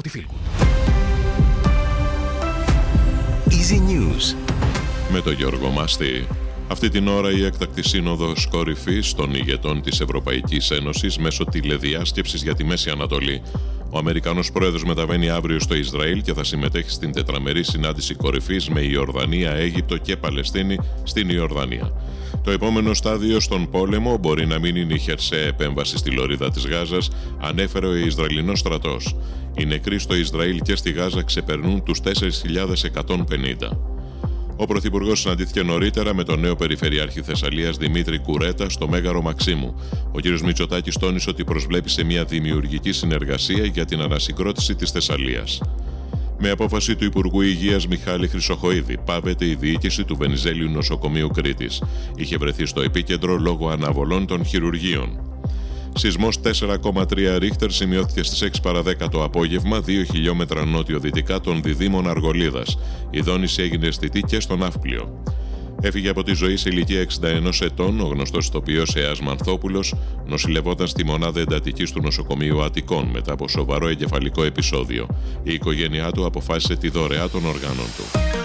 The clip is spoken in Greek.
από τη Feelgood. Easy News με τον Γιώργο Μάστη. Αυτή την ώρα η έκτακτη σύνοδος κορυφής των ηγετών της Ευρωπαϊκής Ένωσης μέσω τηλεδιάσκεψης για τη Μέση Ανατολή. Ο Αμερικανός πρόεδρος μεταβαίνει αύριο στο Ισραήλ και θα συμμετέχει στην τετραμερή συνάντηση κορυφής με Ιορδανία, Αίγυπτο και Παλαιστίνη στην Ιορδανία. Το επόμενο στάδιο στον πόλεμο μπορεί να μην είναι η χερσαία επέμβαση στη λωρίδα της Γάζας, ανέφερε ο Ισραηλινός στρατός. Οι νεκροί στο Ισραήλ και στη Γάζα ξεπερνούν τους 4.150. Ο Πρωθυπουργός συναντήθηκε νωρίτερα με τον νέο Περιφερειάρχη Θεσσαλίας Δημήτρη Κουρέτα στο Μέγαρο Μαξίμου. Ο κ. Μητσοτάκης τόνισε ότι προσβλέπει σε μια δημιουργική συνεργασία για την ανασυγκρότηση της Θεσσαλίας. Με απόφαση του Υπουργού Υγείας Μιχάλη Χρυσοχοίδη, πάβεται η διοίκηση του Βενιζέλιου Νοσοκομείου Κρήτης. Είχε βρεθεί στο επίκεντρο λόγω αναβολών των χειρουργείων. Σεισμός 4,3 ρίχτερ σημειώθηκε στις 6 παρα 10 το απόγευμα, 2 χιλιόμετρα νότιο-δυτικά των διδήμων Αργολίδας. Η δόνηση έγινε αισθητή και στον Ναύπλιο. Έφυγε από τη ζωή σε ηλικία 61 ετών ο γνωστός ηθοποιός Εάς Μανθόπουλος, νοσηλευόταν στη μονάδα εντατικής του νοσοκομείου Αττικών μετά από σοβαρό εγκεφαλικό επεισόδιο. Η οικογένειά του αποφάσισε τη δωρεά των οργάνων του.